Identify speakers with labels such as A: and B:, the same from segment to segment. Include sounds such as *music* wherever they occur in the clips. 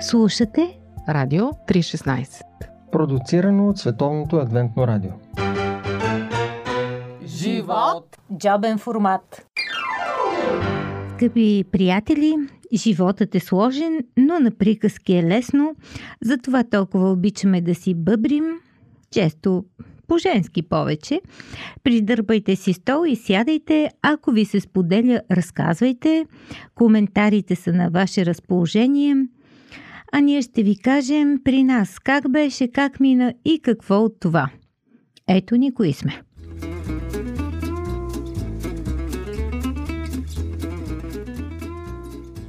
A: Слушате
B: Радио 316
C: Продуцирано от Световното адвентно радио
D: Живот! Джобен формат
A: Скъпи приятели, животът е сложен, но на приказки е лесно, затова толкова обичаме да си бъбрим, често по-женски повече. Придърбайте си стол и сядайте. Ако ви се споделя, разказвайте. Коментарите са на ваше разположение. А ние ще ви кажем при нас как беше, как мина и какво от това. Ето ни кои сме.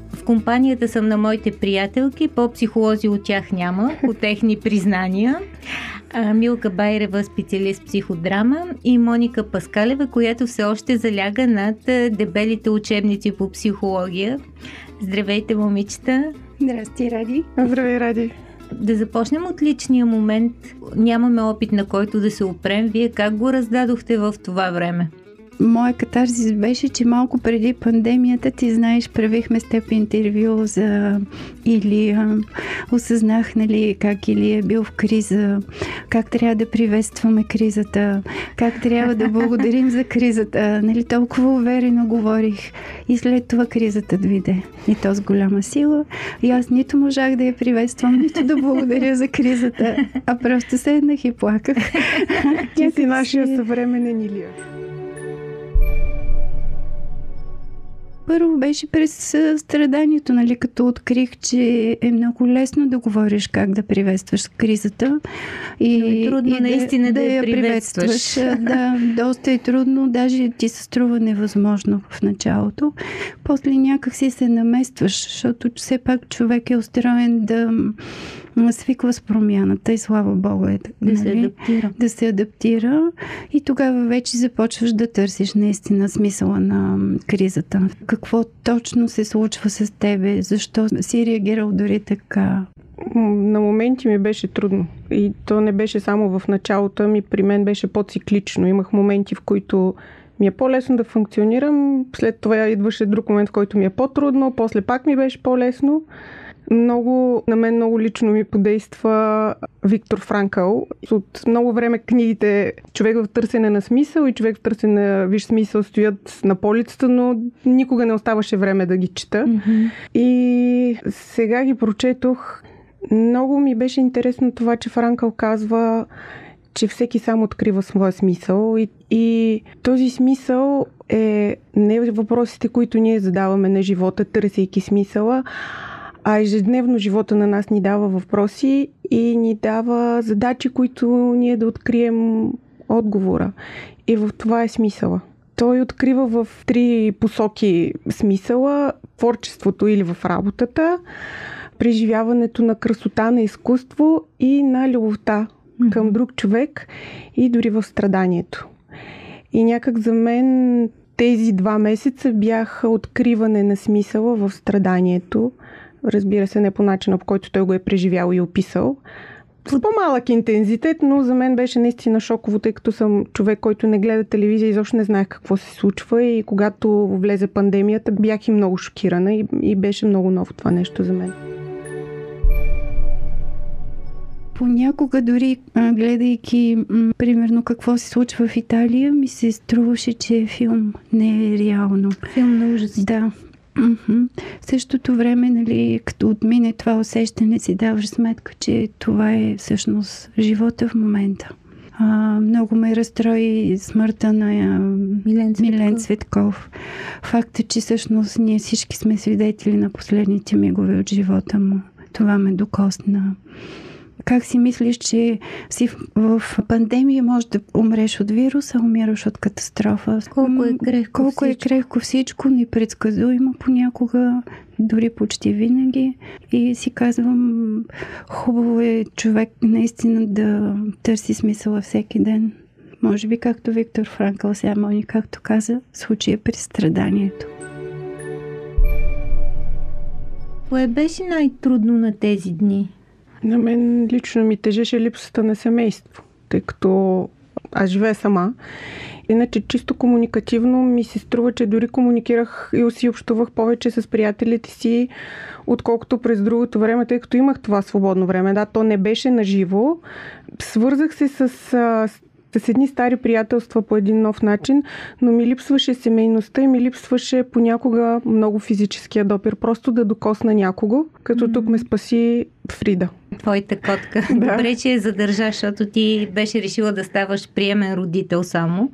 A: В компанията съм на моите приятелки, по-психолози от тях няма, по техни признания. Милка Байрева, специалист психодрама и Моника Паскалева, която все още заляга над дебелите учебници по психология. Здравейте, момичета! *laughs*
E: Здрасти, Ради!
F: Здравей, Ради!
A: Да започнем от личния момент. Нямаме опит на който да се опрем. Вие как го раздадохте в това време?
E: Моя катарзис беше, че малко преди пандемията, ти знаеш, правихме с теб интервю за Илия. Осъзнах, нали, как Илия е бил в криза, как трябва да приветстваме кризата, как трябва да благодарим за кризата. Нали, толкова уверено говорих. И след това кризата дойде. И то с голяма сила. И аз нито можах да я приветствам, нито да благодаря за кризата, а просто седнах и плаках. *laughs*
F: Ти си нашия съвременен Илия.
E: Първо беше през страданието, нали, като открих, че е много лесно да говориш как да приветстваш кризата.
A: И, Но е трудно и наистина да, да я приветстваш. *laughs*
E: да, доста е трудно, даже ти се струва невъзможно в началото. После някак си се наместваш, защото все пак човек е устроен да свиква с промяната и слава Богу е.
A: Да нали? се адаптира.
E: Да се адаптира и тогава вече започваш да търсиш наистина смисъла на кризата. Какво точно се случва с тебе? Защо си реагирал дори така?
F: На моменти ми беше трудно. И то не беше само в началото, ми при мен беше по-циклично. Имах моменти, в които ми е по-лесно да функционирам, след това идваше друг момент, в който ми е по-трудно, после пак ми беше по-лесно. Много, на мен много лично ми подейства Виктор Франкъл. От много време книгите Човек в търсене на смисъл и Човек в търсене на виж смисъл стоят на полицата, но никога не оставаше време да ги чета. Mm-hmm. И сега ги прочетох. Много ми беше интересно това, че Франкъл казва, че всеки сам открива своя смисъл и, и този смисъл е не въпросите, които ние задаваме на живота, търсейки смисъла, а ежедневно живота на нас ни дава въпроси и ни дава задачи, които ние да открием отговора. И в това е смисъла. Той открива в три посоки смисъла творчеството или в работата, преживяването на красота на изкуство и на любовта към друг човек и дори в страданието. И някак за мен тези два месеца бяха откриване на смисъла в страданието, Разбира се, не по начина, по който той го е преживял и описал. С по-малък интензитет, но за мен беше наистина шоково, тъй като съм човек, който не гледа телевизия, изобщо не знаех какво се случва и когато влезе пандемията, бях и много шокирана и, и беше много ново това нещо за мен.
E: Понякога дори гледайки, примерно, какво се случва в Италия, ми се струваше, че е филм, не е реално.
A: Филм на ужас.
E: Да, Mm-hmm. В същото време, нали, като отмине това усещане, си даваш сметка, че това е всъщност живота в момента. А, много ме разстрои смъртта на а, Милен, Цветков. Милен Цветков. Факта, че всъщност ние всички сме свидетели на последните мигове от живота му. Това ме докосна как си мислиш, че си в, в пандемия може да умреш от вируса, умираш от катастрофа.
A: Колко е крехко
E: Колко е всичко. е крехко всичко, непредсказуемо понякога, дори почти винаги. И си казвам, хубаво е човек наистина да търси смисъла всеки ден. Може би както Виктор Франкъл, сега Мони, както каза, случая при страданието.
A: Кое беше най-трудно на тези дни?
F: На мен лично ми тежеше липсата на семейство, тъй като аз живея сама. Иначе чисто комуникативно ми се струва, че дори комуникирах и си общувах повече с приятелите си, отколкото през другото време, тъй като имах това свободно време. Да, то не беше наживо. Свързах се с, с едни стари приятелства по един нов начин, но ми липсваше семейността и ми липсваше понякога много физическия допир. Просто да докосна някого, като тук ме спаси Фрида.
A: Твоята котка. *laughs* Да. Добре, че я задържа, защото ти беше решила да ставаш приемен родител само.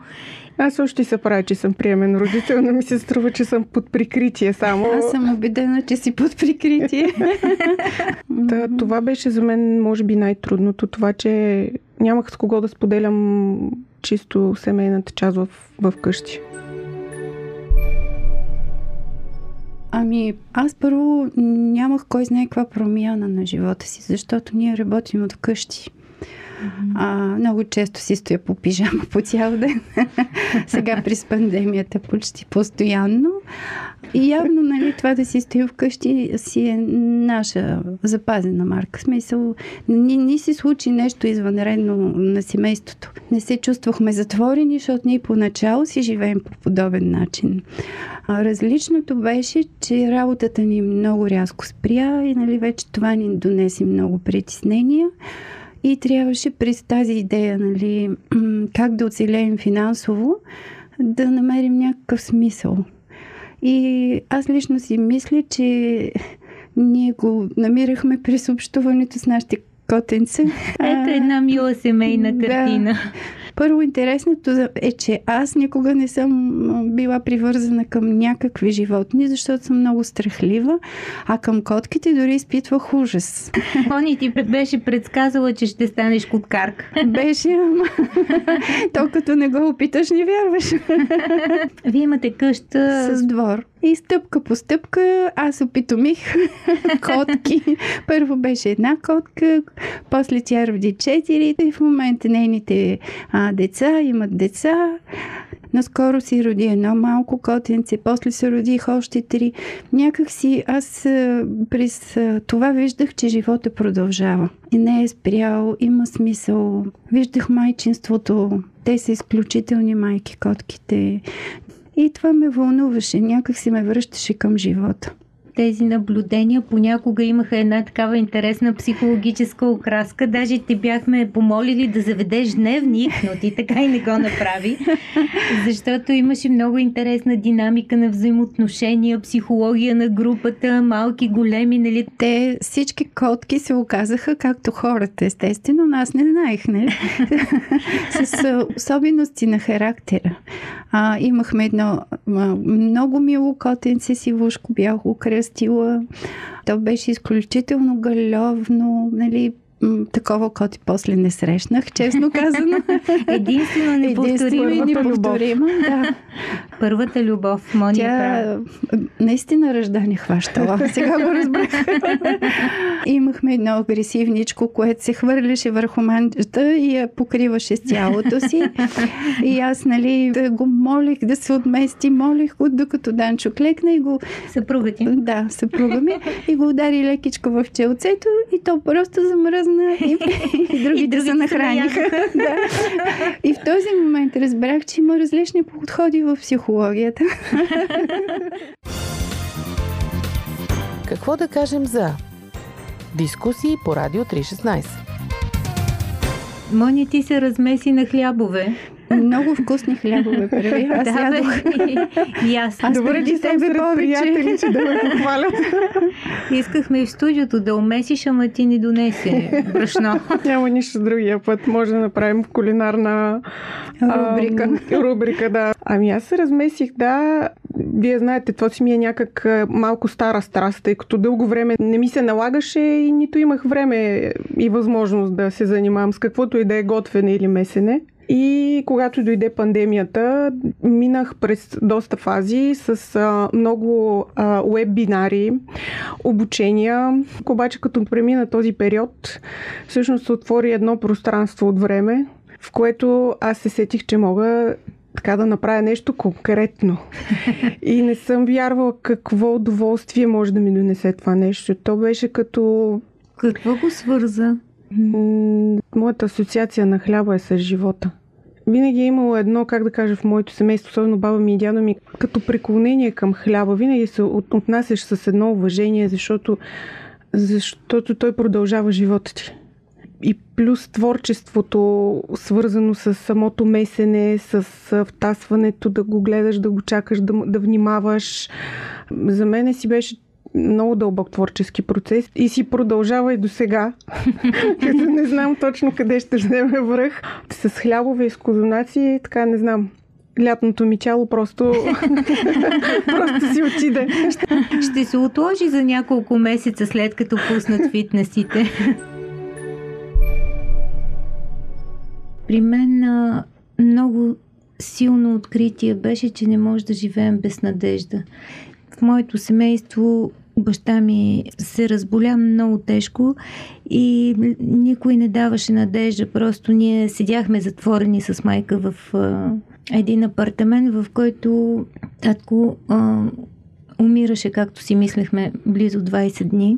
F: Аз още се правя, че съм приемен родител, но ми се струва, че съм под прикритие само.
E: Аз съм убедена, че си под прикритие. *laughs*
F: да, това беше за мен, може би, най-трудното. Това, че нямах с кого да споделям чисто семейната част в, в къщи.
E: Ами, аз първо нямах кой знае каква промяна на живота си, защото ние работим от къщи. А, много често си стоя по пижама по цял ден. *laughs* Сега през пандемията почти постоянно. И явно, нали, това да си стои вкъщи си е наша запазена марка. Смисъл, ни, ни се случи нещо извънредно на семейството. Не се чувствахме затворени, защото ние поначало си живеем по подобен начин. А различното беше, че работата ни много рязко спря и нали, вече това ни донесе много притеснения. И трябваше през тази идея, нали, как да оцелеем финансово, да намерим някакъв смисъл. И аз лично си мисля, че ние го намирахме през общуването с нашите котенца.
A: Ето една мила семейна картина. Да.
E: Първо интересното е, че аз никога не съм била привързана към някакви животни, защото съм много страхлива, а към котките дори изпитвах ужас. *laughs*
A: Они ти беше предсказала, че ще станеш коткарка. *laughs*
E: Беше, ама *laughs* то като не го опиташ, не вярваш.
A: Вие имате къща...
E: С двор. И стъпка по стъпка аз опитомих *laughs* котки. Първо беше една котка, после тя роди четири и в момента нейните а, деца имат деца. Наскоро си роди едно малко котенце, после се родих още три. Някак си аз през това виждах, че живота продължава. И не е спрял, има смисъл. Виждах майчинството. Те са изключителни майки, котките. И това ме вълнуваше, някак си ме връщаше към живота
A: тези наблюдения понякога имаха една такава интересна психологическа окраска. Даже те бяхме помолили да заведеш дневник, но ти така и не го направи, защото имаше много интересна динамика на взаимоотношения, психология на групата, малки, големи, нали?
E: Те всички котки се оказаха както хората, естествено, но аз не знаех, не? Нали? *laughs* С особености на характера. А, имахме едно много мило котенце си, вушко бяло кръстила. То беше изключително галевно, нали, такова коти после не срещнах, честно *laughs* казано.
A: Единствено неповторимо.
E: Единствено неповторимо, да.
A: Първата любов, Моника. Тя
E: наистина ръждане хващала. *laughs* Сега го разбрах. Имахме едно агресивничко, което се хвърляше върху манджата и я покриваше с тялото си. И аз, нали, да го молих да се отмести, молих го, докато Данчо клекна и го...
A: Съпруга ти?
E: Да, съпруга ми. И го удари лекичко в челцето и то просто замръзна и, *laughs* и другите се нахраниха. да. И в този момент разбрах, че има различни подходи в психологията. *laughs*
B: Какво да кажем за дискусии по Радио 316?
A: Мони, ти се размеси на хлябове.
E: Много вкусни хлябове прави. *laughs* Аз да, ядох.
A: И аз.
F: аз Добре, че съм сред приятели, че да ме похвалят. *laughs*
A: Искахме и в студиото да умесиш, ама ти ни донесе брашно.
F: Няма нищо другия път. Може да направим кулинарна
E: рубрика.
F: А, рубрика, да. Ами аз се размесих, да. Вие знаете, това си ми е някак малко стара страст, тъй като дълго време не ми се налагаше и нито имах време и възможност да се занимавам с каквото и да е готвене или месене. И когато дойде пандемията, минах през доста фази с а, много а, веб-бинари, обучения. Обаче като премина този период, всъщност се отвори едно пространство от време, в което аз се сетих, че мога така да направя нещо конкретно. *laughs* И не съм вярвала какво удоволствие може да ми донесе това нещо. То беше като...
A: Какво го свърза?
F: Моята асоциация на хляба е с живота. винаги е имало едно, как да кажа, в моето семейство, особено баба ми и дядо ми, като преклонение към хляба. Винаги се отнасяш с едно уважение, защото, защото той продължава живота ти. И плюс творчеството, свързано с самото месене, с втасването, да го гледаш, да го чакаш, да, да внимаваш. За мен си беше много дълбок творчески процес и си продължава и до сега. *laughs* Като не знам точно къде ще вземе връх. С хлябове и с козунаци, така не знам лятното ми тяло просто, *laughs* просто си отиде.
A: Ще се отложи за няколко месеца след като пуснат фитнесите. При мен много силно откритие беше, че не може да живеем без надежда. В моето семейство баща ми се разболя много тежко и никой не даваше надежда. Просто ние седяхме затворени с майка в а, един апартамент, в който татко а, умираше, както си мислехме, близо 20 дни.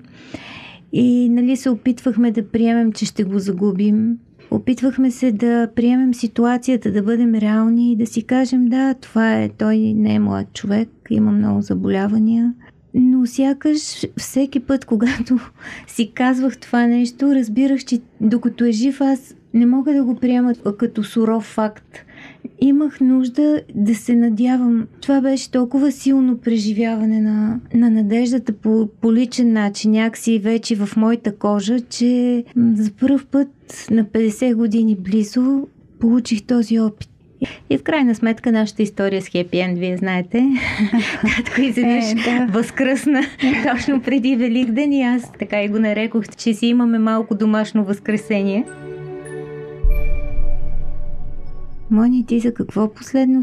A: И нали се опитвахме да приемем, че ще го загубим. Опитвахме се да приемем ситуацията, да бъдем реални и да си кажем, да, това е, той не е млад човек, има много заболявания. Но сякаш всеки път, *laughs* когато си казвах това нещо, разбирах, че докато е жив, аз не мога да го приема като суров факт. Имах нужда да се надявам. Това беше толкова силно преживяване на, на надеждата по, по личен начин, някакси вече в моята кожа, че за първ път на 50 години близо получих този опит. И в крайна сметка нашата история с хепи енд, вие знаете, *laughs* татко изведнъж е, да. възкръсна *laughs* точно преди Великден и аз така и го нарекох, че си имаме малко домашно възкресение. Мони, ти за какво последно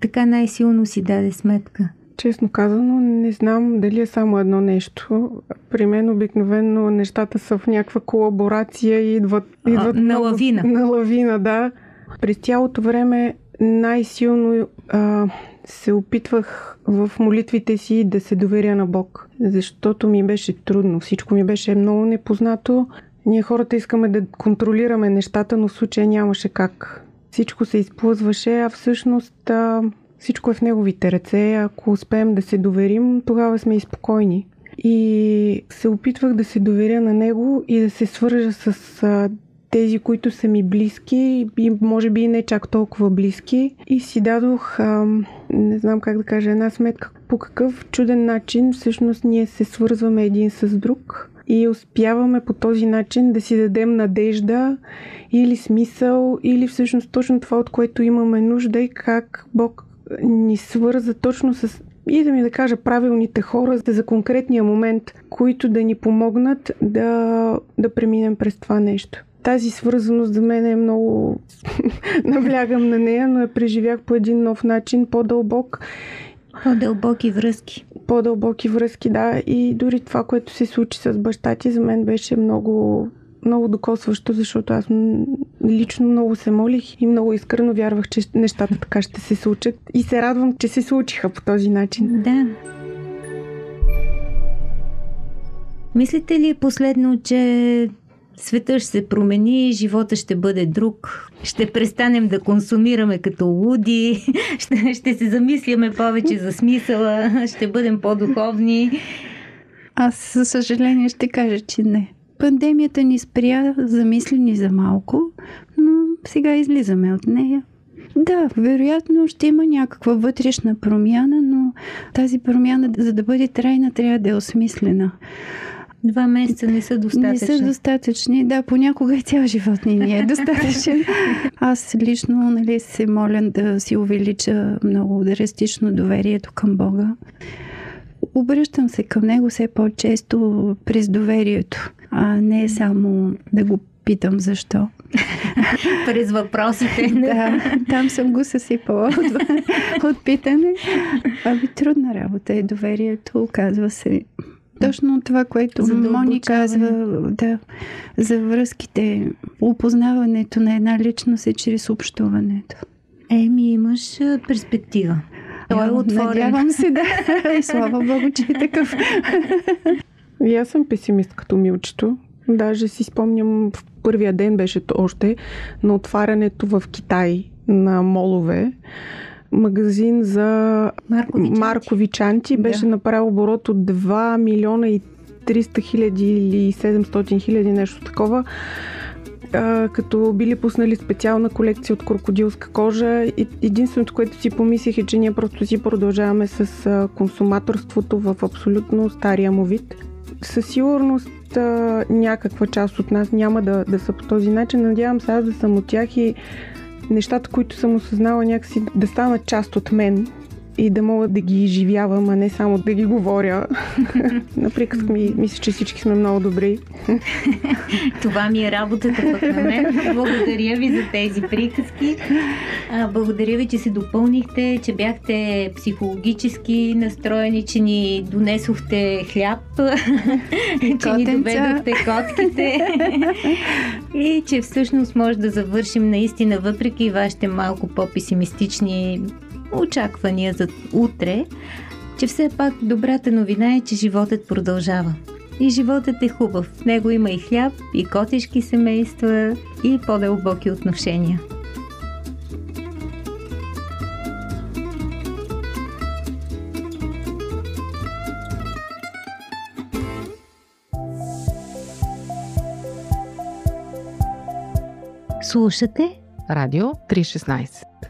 A: така най-силно си даде сметка?
F: Честно казано, не знам дали е само едно нещо. При мен обикновено нещата са в някаква колаборация и идват, идват
A: а, на лавина. *laughs*
F: На лавина, да. През цялото време най-силно а, се опитвах в молитвите си да се доверя на Бог, защото ми беше трудно. Всичко ми беше много непознато. Ние хората искаме да контролираме нещата, но в случая нямаше как. Всичко се изплъзваше, а всъщност а, всичко е в неговите ръце. Ако успеем да се доверим, тогава сме и спокойни. И се опитвах да се доверя на него и да се свържа с а, тези, които са ми близки и може би не чак толкова близки. И си дадох, а, не знам как да кажа, една сметка по какъв чуден начин всъщност ние се свързваме един с друг и успяваме по този начин да си дадем надежда или смисъл, или всъщност точно това, от което имаме нужда и как Бог ни свърза точно с и да ми да кажа правилните хора за конкретния момент, които да ни помогнат да, да преминем през това нещо. Тази свързаност за мен е много... *laughs* Наблягам на нея, но я преживях по един нов начин, по-дълбок.
A: По-дълбоки връзки.
F: По-дълбоки връзки, да. И дори това, което се случи с баща ти, за мен беше много много докосващо, защото аз лично много се молих и много искрено вярвах, че нещата така ще се случат. И се радвам, че се случиха по този начин.
A: Да. Мислите ли последно, че света ще се промени, живота ще бъде друг, ще престанем да консумираме като луди, *laughs* ще, ще се замисляме повече за смисъла, *laughs* ще бъдем по-духовни.
E: Аз, за съжаление, ще кажа, че не. Пандемията ни спря замислени за малко, но сега излизаме от нея. Да, вероятно ще има някаква вътрешна промяна, но тази промяна, за да бъде трайна, трябва да е осмислена.
A: Два месеца не са достатъчни.
E: Не са достатъчни. Да, понякога и цял живот ни е достатъчен. *laughs* Аз лично нали, се моля да си увелича много драстично доверието към Бога. Обръщам се към Него все по-често през доверието, а не само да го питам защо. *laughs*
A: През въпросите. *laughs*
E: да, там съм го съсипала от, от питане. Аби трудна работа е доверието, оказва се. Точно това, което за да Мони казва, да, за връзките, опознаването на една личност е чрез общуването.
A: Еми, имаш перспектива.
E: Той е отворен. Надявам се, да. И *laughs* слава Богу, че е такъв.
F: И аз съм песимист като милчето. Даже си спомням, в първия ден беше още на отварянето в Китай на молове. Магазин за
A: Марковичанти.
F: Марковичанти беше
A: Да.
F: направил оборот от 2 милиона и 300 хиляди или 700 хиляди, нещо такова. А, като били пуснали специална колекция от крокодилска кожа. Единственото, което си помислих е, че ние просто си продължаваме с а, консуматорството в абсолютно стария му вид. Със сигурност а, някаква част от нас няма да, да са по този начин. Надявам се аз да съм от тях и нещата, които съм осъзнала някакси да станат част от мен и да мога да ги изживявам, а не само да ги говоря. *laughs* На приказка ми, мисля, че всички сме много добри. *laughs*
A: Това ми е работата пък на мен. Благодаря ви за тези приказки. Благодаря ви, че се допълнихте, че бяхте психологически настроени, че ни донесохте хляб, *laughs* че ни доведохте котките и че всъщност може да завършим наистина, въпреки вашите малко по-песимистични очаквания за утре, че все пак добрата новина е, че животът продължава. И животът е хубав. В него има и хляб, и котешки семейства, и по-дълбоки отношения. Слушате
B: Радио 316.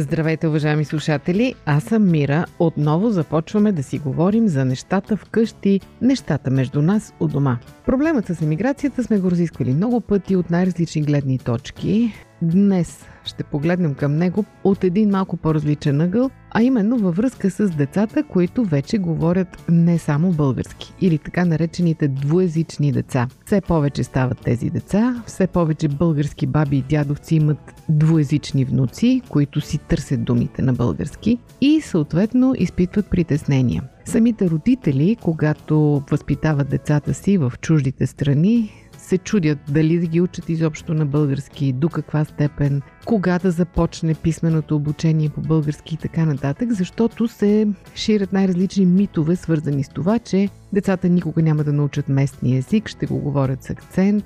B: Здравейте, уважаеми слушатели! Аз съм Мира. Отново започваме да си говорим за нещата вкъщи, нещата между нас у дома. Проблемът с емиграцията сме го разисквали много пъти от най-различни гледни точки. Днес ще погледнем към него от един малко по-различен ъгъл, а именно във връзка с децата, които вече говорят не само български, или така наречените двуязични деца. Все повече стават тези деца, все повече български баби и дядовци имат двуязични внуци, които си търсят думите на български и съответно изпитват притеснения. Самите родители, когато възпитават децата си в чуждите страни, се чудят дали да ги учат изобщо на български, до каква степен, кога да започне писменото обучение по български и така нататък, защото се ширят най-различни митове, свързани с това, че децата никога няма да научат местния език, ще го говорят с акцент,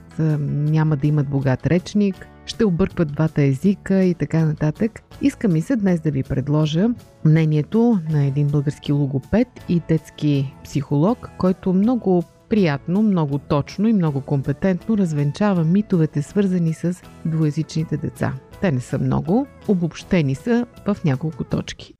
B: няма да имат богат речник, ще объркват двата езика и така нататък. Иска ми се днес да ви предложа мнението на един български логопед и детски психолог, който много приятно, много точно и много компетентно развенчава митовете, свързани с двуязичните деца. Те не са много, обобщени са в няколко точки.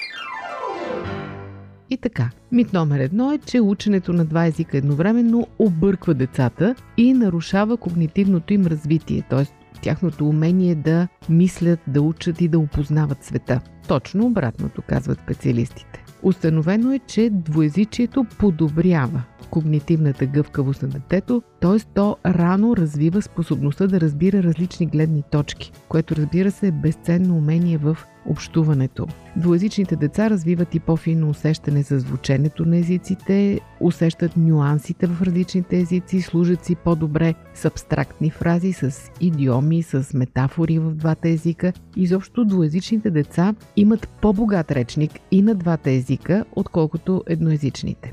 B: И така, мит номер едно е, че ученето на два езика едновременно обърква децата и нарушава когнитивното им развитие, т.е. тяхното умение да мислят, да учат и да опознават света. Точно обратното, казват специалистите. Установено е, че двуязичието подобрява когнитивната гъвкавост на детето, т.е. то рано развива способността да разбира различни гледни точки, което разбира се е безценно умение в общуването. Двуязичните деца развиват и по-финно усещане за звученето на езиците, усещат нюансите в различните езици, служат си по-добре с абстрактни фрази, с идиоми, с метафори в двата езика. Изобщо двуязичните деца имат по-богат речник и на двата езика, отколкото едноязичните.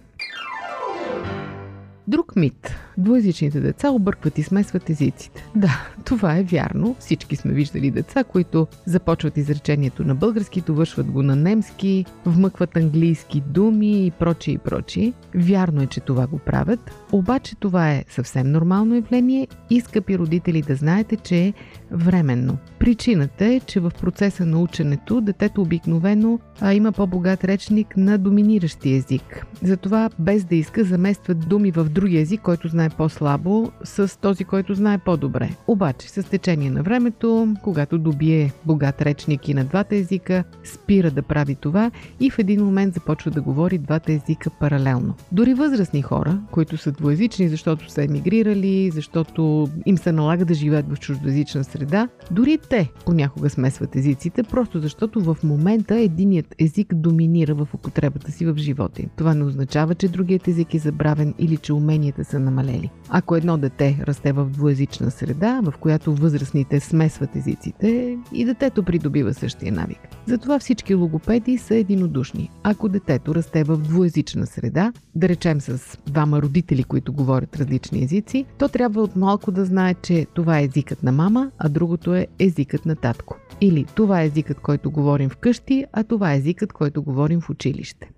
B: Друг мит. Двуязичните деца объркват и смесват езиците. Да, това е вярно. Всички сме виждали деца, които започват изречението на български, довършват го на немски, вмъкват английски думи и прочие и прочие. Вярно е, че това го правят, обаче това е съвсем нормално явление и, скъпи родители, да знаете, че е временно. Причината е, че в процеса на ученето детето обикновено а, има по-богат речник на доминиращи език. Затова, без да иска, заместват думи в други език, който знае знае по-слабо с този, който знае по-добре. Обаче, с течение на времето, когато добие богат речник и на двата езика, спира да прави това и в един момент започва да говори двата езика паралелно. Дори възрастни хора, които са двуязични, защото са емигрирали, защото им се налага да живеят в чуждоязична среда, дори те понякога смесват езиците, просто защото в момента единият език доминира в употребата си в живота. Това не означава, че другият език е забравен или че уменията са намалели. Ако едно дете расте в двуязична среда, в която възрастните смесват езиците, и детето придобива същия навик. Затова всички логопеди са единодушни. Ако детето расте в двуязична среда, да речем с двама родители, които говорят различни езици, то трябва от малко да знае, че това е езикът на мама, а другото е езикът на татко. Или това е езикът, който говорим вкъщи, а това е езикът, който говорим в училище.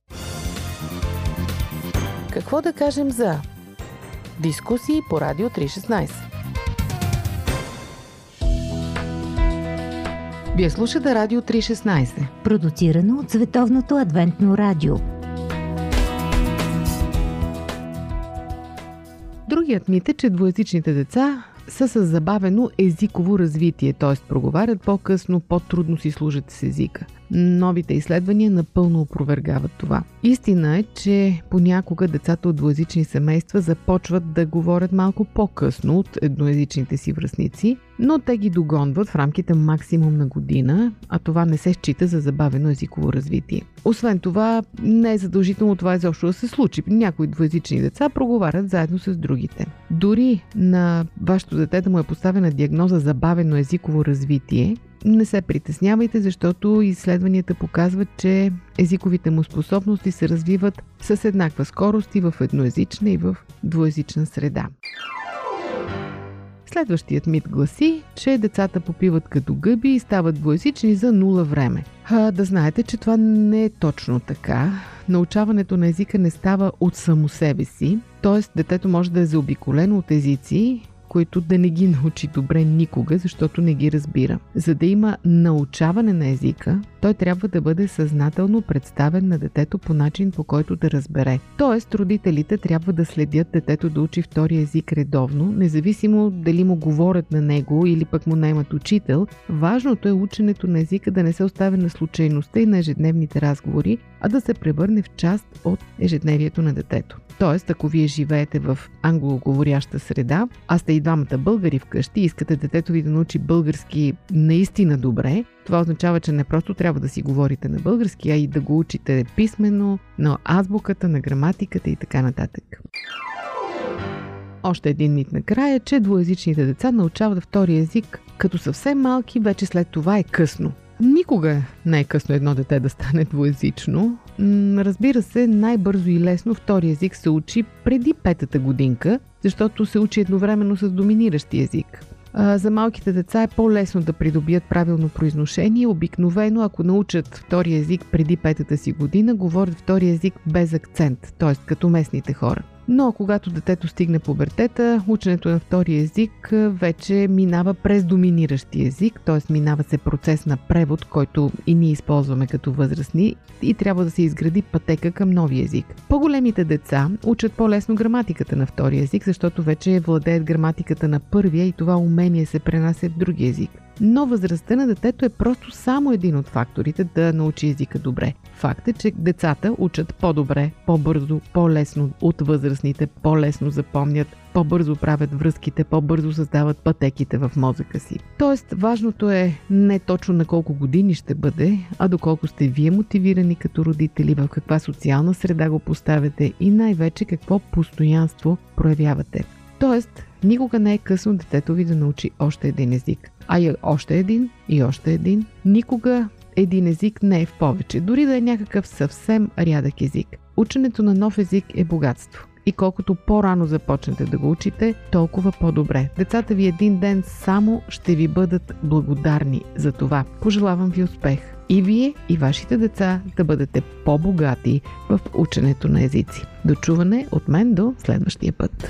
G: Какво да кажем за дискусии по Радио 316?
B: Вие слушате Радио 316.
A: Продуцирано от Световното адвентно радио.
B: Другият мит е, че двуязичните деца са с забавено езиково развитие, т.е. проговарят по-късно, по-трудно си служат с езика. Новите изследвания напълно опровергават това. Истина е, че понякога децата от двуязични семейства започват да говорят малко по-късно от едноязичните си връзници, но те ги догонват в рамките максимум на година, а това не се счита за забавено езиково развитие. Освен това, не е задължително това изобщо да се случи. Някои двуязични деца проговарят заедно с другите. Дори на вашето дете да му е поставена диагноза забавено езиково развитие, не се притеснявайте, защото изследванията показват, че езиковите му способности се развиват с еднаква скорост и в едноязична и в двуязична среда. Следващият мит гласи, че децата попиват като гъби и стават двуязични за нула време. А, да знаете, че това не е точно така. Научаването на езика не става от само себе си, т.е. детето може да е заобиколено от езици, които да не ги научи добре никога, защото не ги разбира. За да има научаване на езика, той трябва да бъде съзнателно представен на детето по начин, по който да разбере. Тоест, родителите трябва да следят детето да учи втори език редовно, независимо дали му говорят на него или пък му наймат учител. Важното е ученето на езика да не се оставя на случайността и на ежедневните разговори, а да се превърне в част от ежедневието на детето. Тоест, ако вие живеете в англоговоряща среда, а сте двамата българи вкъщи и искате детето ви да научи български наистина добре, това означава, че не просто трябва да си говорите на български, а и да го учите писменно, на азбуката, на граматиката и така нататък. Още един мит накрая, че двуязичните деца научават втори език като съвсем малки, вече след това е късно. Никога не е късно едно дете да стане двуязично. Разбира се, най-бързо и лесно втори език се учи преди петата годинка, защото се учи едновременно с доминиращи език. За малките деца е по-лесно да придобият правилно произношение. Обикновено, ако научат втори език преди петата си година, говорят втори език без акцент, т.е. като местните хора. Но когато детето стигне пубертета, ученето на втори език вече минава през доминиращи език, т.е. минава се процес на превод, който и ние използваме като възрастни и трябва да се изгради пътека към нови език. По-големите деца учат по-лесно граматиката на втори език, защото вече владеят граматиката на първия и това умение се пренася в други език. Но възрастта на детето е просто само един от факторите да научи езика добре. Факт е, че децата учат по-добре, по-бързо, по-лесно от възрастните, по-лесно запомнят, по-бързо правят връзките, по-бързо създават пътеките в мозъка си. Тоест, важното е не точно на колко години ще бъде, а доколко сте вие мотивирани като родители, в каква социална среда го поставяте и най-вече какво постоянство проявявате. Тоест, никога не е късно детето ви да научи още един език. А и още един, и още един. Никога един език не е в повече, дори да е някакъв съвсем рядък език. Ученето на нов език е богатство. И колкото по-рано започнете да го учите, толкова по-добре. Децата ви един ден само ще ви бъдат благодарни за това. Пожелавам ви успех! И вие, и вашите деца да бъдете по-богати в ученето на езици. Дочуване от мен до следващия път.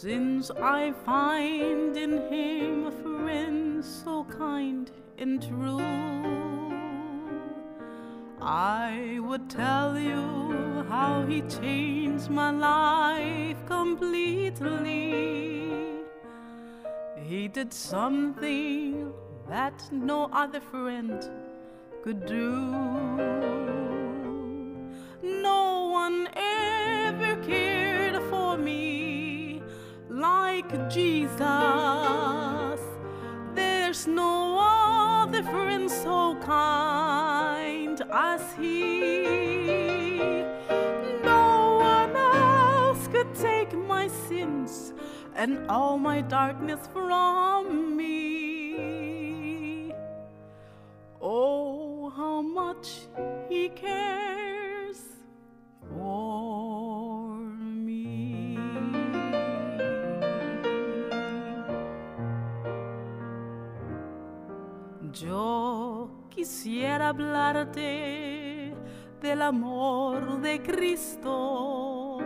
H: since I find in him a friend so kind and true. I would tell you how he changed my life completely. He did something that no other friend could do. No one ever cared like Jesus. There's no other friend so kind as he. No one else could take my sins and all my darkness from me. Oh, how much he cares quisiera hablarte del amor de Cristo,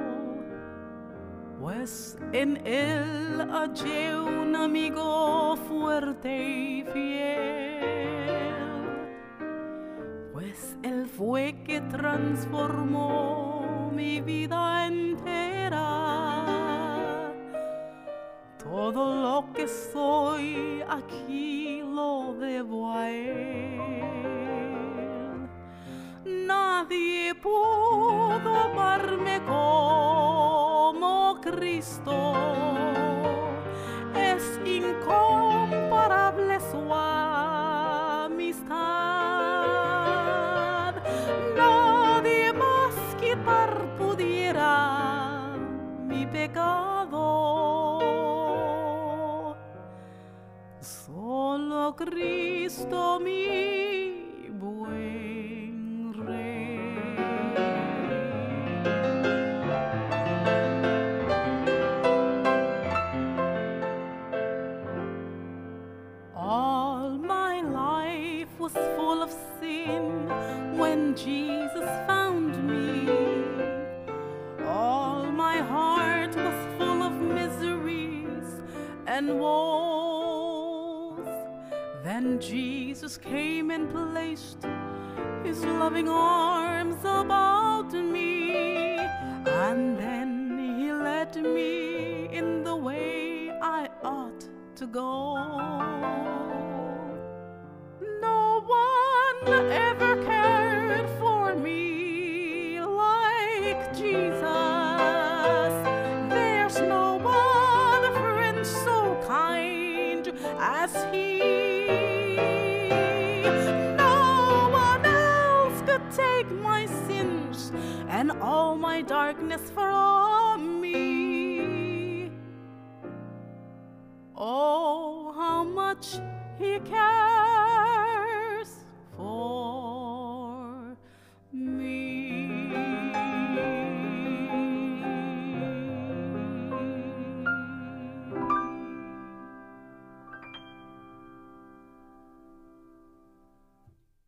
H: pues en él hallé un amigo fuerte y fiel pues Él fue que transformó mi vida entera. darkness for